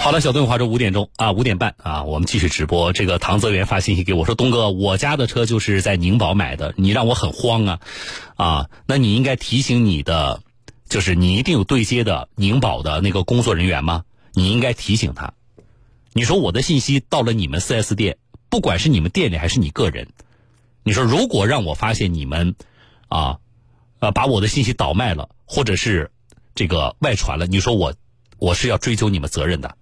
好了，小东有话说，五点钟啊，五点半啊，我们继续直播。这个唐泽源发信息给我说：“东哥，我家的车就是在宁宝买的，你让我很慌啊，啊，那你应该提醒你的，就是你一定有对接的宁宝的那个工作人员吗？你应该提醒他。你说我的信息到了你们 4S 店，不管是你们店里还是你个人，你说如果让我发现你们啊，呃，把我的信息倒卖了，或者是这个外传了，你说我我是要追究你们责任的。”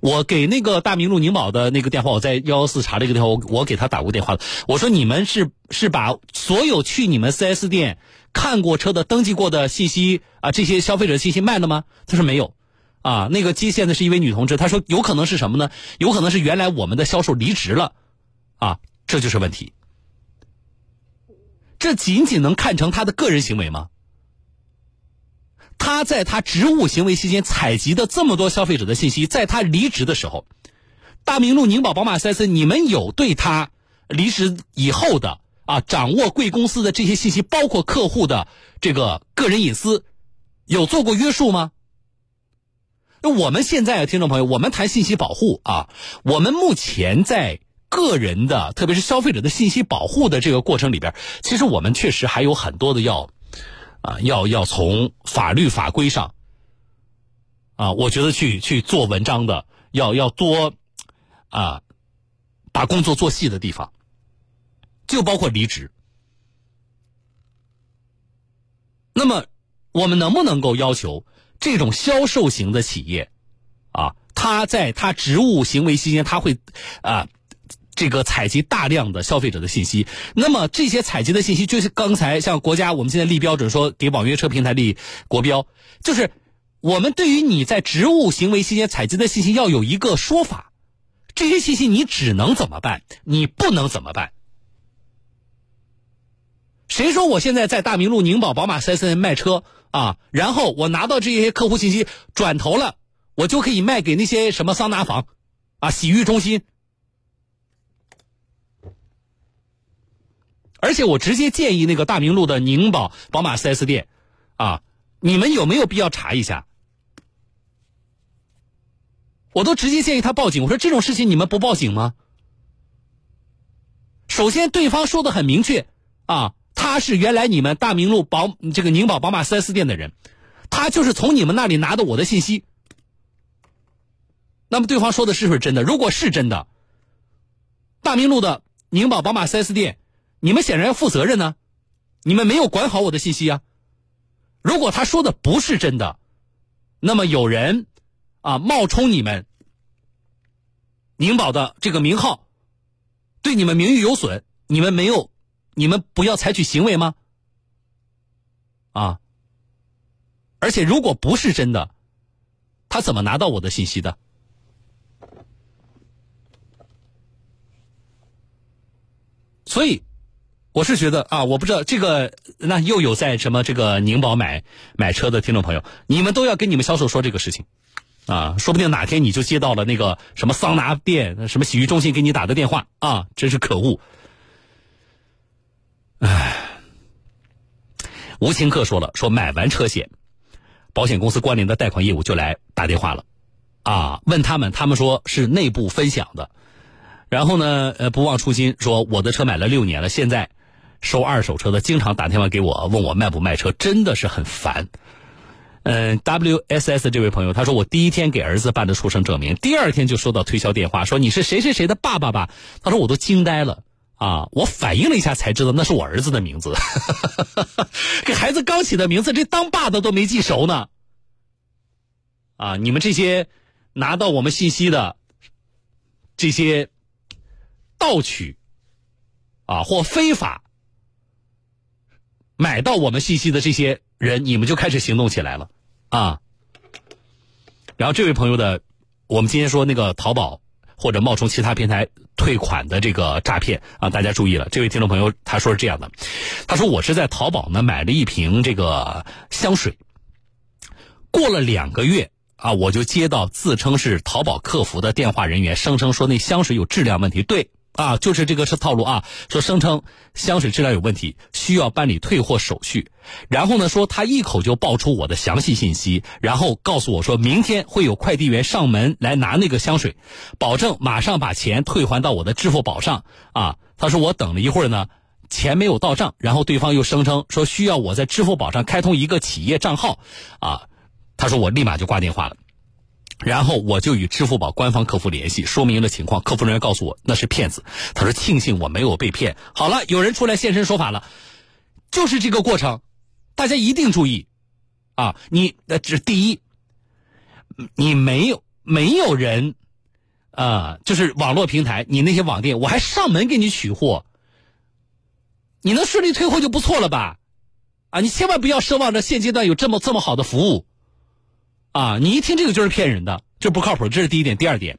我给那个大明路宁宝的那个电话，我在幺幺四查了一个电话，我我给他打过电话。我说你们是是把所有去你们 4S 店看过车的、登记过的信息啊，这些消费者信息卖了吗？他说没有，啊，那个接线的是一位女同志，她说有可能是什么呢？有可能是原来我们的销售离职了，啊，这就是问题。这仅仅能看成他的个人行为吗？他在他职务行为期间采集的这么多消费者的信息，在他离职的时候，大明路宁宝宝马 4S，你们有对他离职以后的啊掌握贵公司的这些信息，包括客户的这个个人隐私，有做过约束吗？那我们现在啊听众朋友，我们谈信息保护啊，我们目前在个人的，特别是消费者的信息保护的这个过程里边，其实我们确实还有很多的要。啊，要要从法律法规上，啊，我觉得去去做文章的，要要多，啊，把工作做细的地方，就包括离职。那么，我们能不能够要求这种销售型的企业，啊，他在他职务行为期间，他会啊？这个采集大量的消费者的信息，那么这些采集的信息就是刚才像国家我们现在立标准说给网约车平台立国标，就是我们对于你在职务行为期间采集的信息要有一个说法，这些信息你只能怎么办？你不能怎么办？谁说我现在在大明路宁宝宝马 4S 店卖车啊？然后我拿到这些客户信息转头了，我就可以卖给那些什么桑拿房啊、洗浴中心？而且我直接建议那个大明路的宁宝宝马 4S 店，啊，你们有没有必要查一下？我都直接建议他报警。我说这种事情你们不报警吗？首先，对方说的很明确，啊，他是原来你们大明路宝这个宁宝宝马 4S 店的人，他就是从你们那里拿的我的信息。那么对方说的是不是真的？如果是真的，大明路的宁宝宝马 4S 店。你们显然要负责任呢，你们没有管好我的信息啊！如果他说的不是真的，那么有人啊冒充你们宁宝的这个名号，对你们名誉有损，你们没有，你们不要采取行为吗？啊！而且如果不是真的，他怎么拿到我的信息的？所以。我是觉得啊，我不知道这个，那又有在什么这个宁宝买买车的听众朋友，你们都要跟你们销售说这个事情，啊，说不定哪天你就接到了那个什么桑拿店、什么洗浴中心给你打的电话啊，真是可恶！唉，无情客说了，说买完车险，保险公司关联的贷款业务就来打电话了，啊，问他们，他们说是内部分享的，然后呢，呃，不忘初心，说我的车买了六年了，现在。收二手车的经常打电话给我，问我卖不卖车，真的是很烦。嗯，WSS 这位朋友他说，我第一天给儿子办的出生证明，第二天就收到推销电话，说你是谁谁谁的爸爸吧？他说我都惊呆了啊！我反应了一下才知道那是我儿子的名字，给孩子刚起的名字，这当爸的都没记熟呢。啊，你们这些拿到我们信息的这些盗取啊或非法。买到我们信息的这些人，你们就开始行动起来了，啊！然后这位朋友的，我们今天说那个淘宝或者冒充其他平台退款的这个诈骗啊，大家注意了。这位听众朋友他说是这样的，他说我是在淘宝呢买了一瓶这个香水，过了两个月啊，我就接到自称是淘宝客服的电话人员，声称说那香水有质量问题。对，啊，就是这个是套路啊，说声称香水质量有问题，需要办理退货手续，然后呢说他一口就爆出我的详细信息，然后告诉我说明天会有快递员上门来拿那个香水，保证马上把钱退还到我的支付宝上啊。他说我等了一会儿呢，钱没有到账，然后对方又声称说需要我在支付宝上开通一个企业账号啊，他说我立马就挂电话了。然后我就与支付宝官方客服联系，说明了情况。客服人员告诉我那是骗子。他说庆幸我没有被骗。好了，有人出来现身说法了，就是这个过程，大家一定注意啊！你呃，这第一，你没有没有人啊，就是网络平台，你那些网店，我还上门给你取货，你能顺利退货就不错了吧？啊，你千万不要奢望着现阶段有这么这么好的服务。啊，你一听这个就是骗人的，这不靠谱。这是第一点，第二点，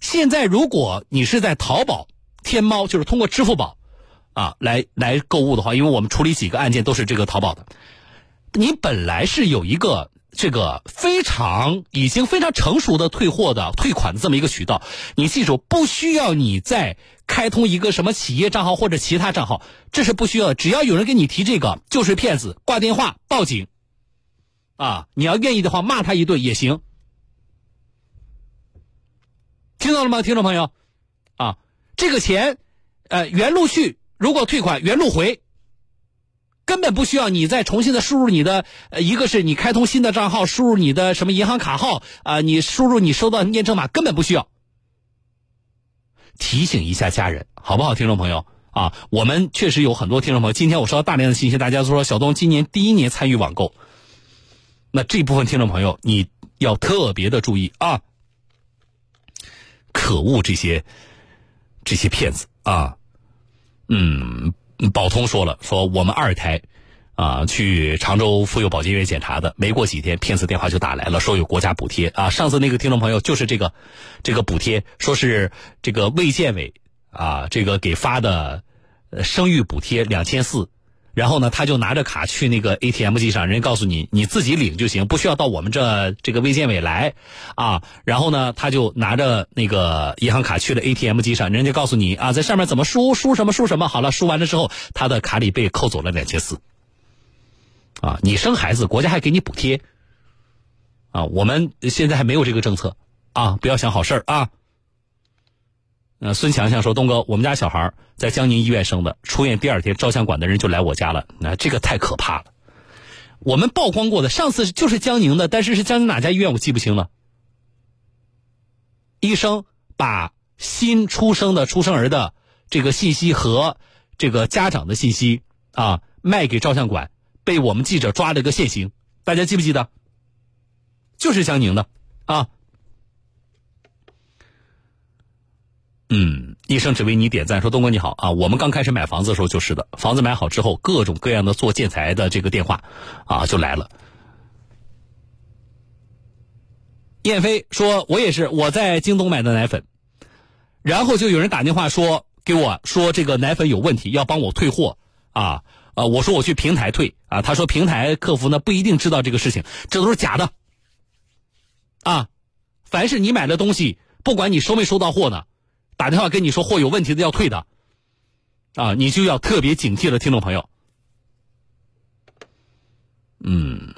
现在如果你是在淘宝、天猫，就是通过支付宝啊来来购物的话，因为我们处理几个案件都是这个淘宝的，你本来是有一个这个非常已经非常成熟的退货的退款的这么一个渠道，你记住，不需要你再开通一个什么企业账号或者其他账号，这是不需要，只要有人给你提这个，就是骗子，挂电话报警。啊，你要愿意的话，骂他一顿也行。听到了吗，听众朋友？啊，这个钱，呃，原路去，如果退款，原路回，根本不需要你再重新的输入你的，呃，一个是你开通新的账号，输入你的什么银行卡号啊，你输入你收到验证码，根本不需要。提醒一下家人，好不好，听众朋友？啊，我们确实有很多听众朋友，今天我收到大量的信息，大家都说小东今年第一年参与网购。那这部分听众朋友，你要特别的注意啊！可恶，这些这些骗子啊！嗯，宝通说了，说我们二胎啊去常州妇幼保健院检查的，没过几天，骗子电话就打来了，说有国家补贴啊。上次那个听众朋友就是这个这个补贴，说是这个卫健委啊这个给发的生育补贴两千四。然后呢，他就拿着卡去那个 ATM 机上，人家告诉你你自己领就行，不需要到我们这这个卫健委来，啊，然后呢，他就拿着那个银行卡去了 ATM 机上，人家告诉你啊，在上面怎么输输什么输什么，好了，输完了之后，他的卡里被扣走了两千四，啊，你生孩子国家还给你补贴，啊，我们现在还没有这个政策，啊，不要想好事儿啊。呃，孙强强说：“东哥，我们家小孩在江宁医院生的，出院第二天，照相馆的人就来我家了。那这个太可怕了。我们曝光过的，上次就是江宁的，但是是江宁哪家医院我记不清了。医生把新出生的出生儿的这个信息和这个家长的信息啊卖给照相馆，被我们记者抓了个现行。大家记不记得？就是江宁的啊。”嗯，医生只为你点赞，说东哥你好啊！我们刚开始买房子的时候就是的，房子买好之后，各种各样的做建材的这个电话啊就来了。燕飞说，我也是我在京东买的奶粉，然后就有人打电话说给我说这个奶粉有问题，要帮我退货啊啊！我说我去平台退啊，他说平台客服呢不一定知道这个事情，这都是假的啊！凡是你买的东西，不管你收没收到货呢。打电话跟你说货有问题的要退的，啊，你就要特别警惕了，听众朋友。嗯，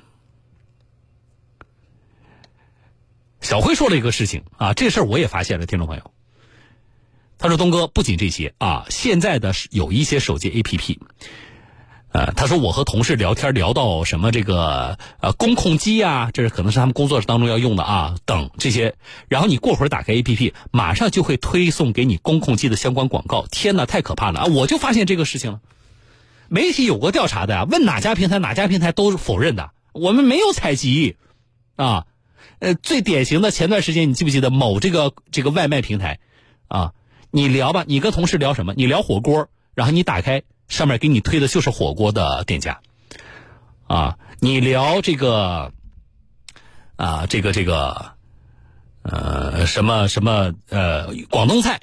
小辉说了一个事情啊，这事儿我也发现了，听众朋友。他说：“东哥，不仅这些啊，现在的有一些手机 APP。”呃，他说我和同事聊天聊到什么这个呃工控机啊，这是可能是他们工作当中要用的啊，等这些。然后你过会儿打开 A P P，马上就会推送给你工控机的相关广告。天哪，太可怕了啊！我就发现这个事情了。媒体有过调查的呀，问哪家平台哪家平台都否认的，我们没有采集啊。呃，最典型的前段时间你记不记得某这个这个外卖平台啊？你聊吧，你跟同事聊什么？你聊火锅，然后你打开。上面给你推的就是火锅的店家，啊，你聊这个，啊，这个这个，呃，什么什么呃，广东菜，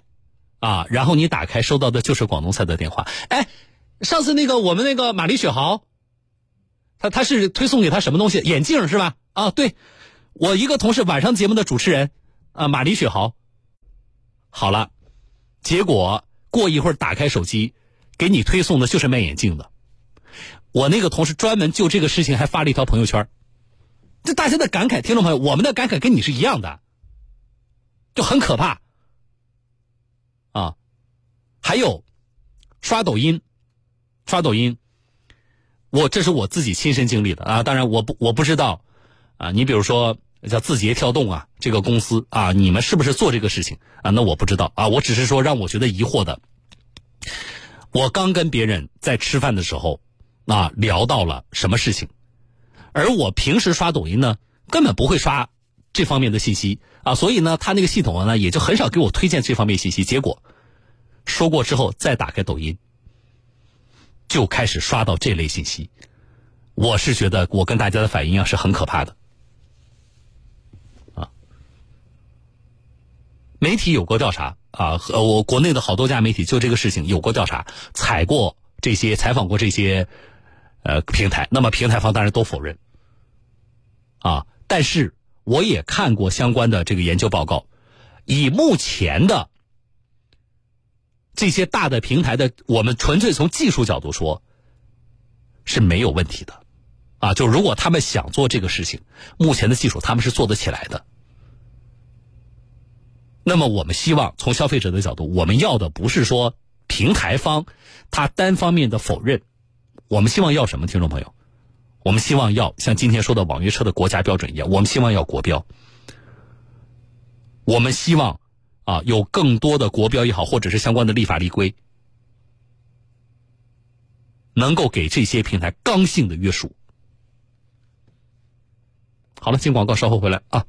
啊，然后你打开收到的就是广东菜的电话。哎，上次那个我们那个马丽雪豪，他他是推送给他什么东西？眼镜是吧？啊，对，我一个同事晚上节目的主持人，啊，马丽雪豪，好了，结果过一会儿打开手机，给你推送的就是卖眼镜的。我那个同事专门就这个事情还发了一条朋友圈，这大家的感慨，听众朋友，我们的感慨跟你是一样的，就很可怕啊！还有刷抖音，刷抖音，我这是我自己亲身经历的啊。当然，我不我不知道啊。你比如说叫字节跳动啊，这个公司啊，你们是不是做这个事情啊？那我不知道啊。我只是说让我觉得疑惑的，我刚跟别人在吃饭的时候。啊，聊到了什么事情？而我平时刷抖音呢，根本不会刷这方面的信息啊，所以呢，他那个系统呢，也就很少给我推荐这方面信息。结果说过之后，再打开抖音，就开始刷到这类信息。我是觉得，我跟大家的反应啊，是很可怕的。媒体有过调查啊，和我国内的好多家媒体就这个事情有过调查，采过这些，采访过这些。呃，平台，那么平台方当然都否认，啊，但是我也看过相关的这个研究报告，以目前的这些大的平台的，我们纯粹从技术角度说是没有问题的，啊，就如果他们想做这个事情，目前的技术他们是做得起来的。那么我们希望从消费者的角度，我们要的不是说平台方他单方面的否认。我们希望要什么，听众朋友？我们希望要像今天说的网约车的国家标准一样，我们希望要国标。我们希望啊，有更多的国标也好，或者是相关的立法立规，能够给这些平台刚性的约束。好了，进广告，稍后回来啊。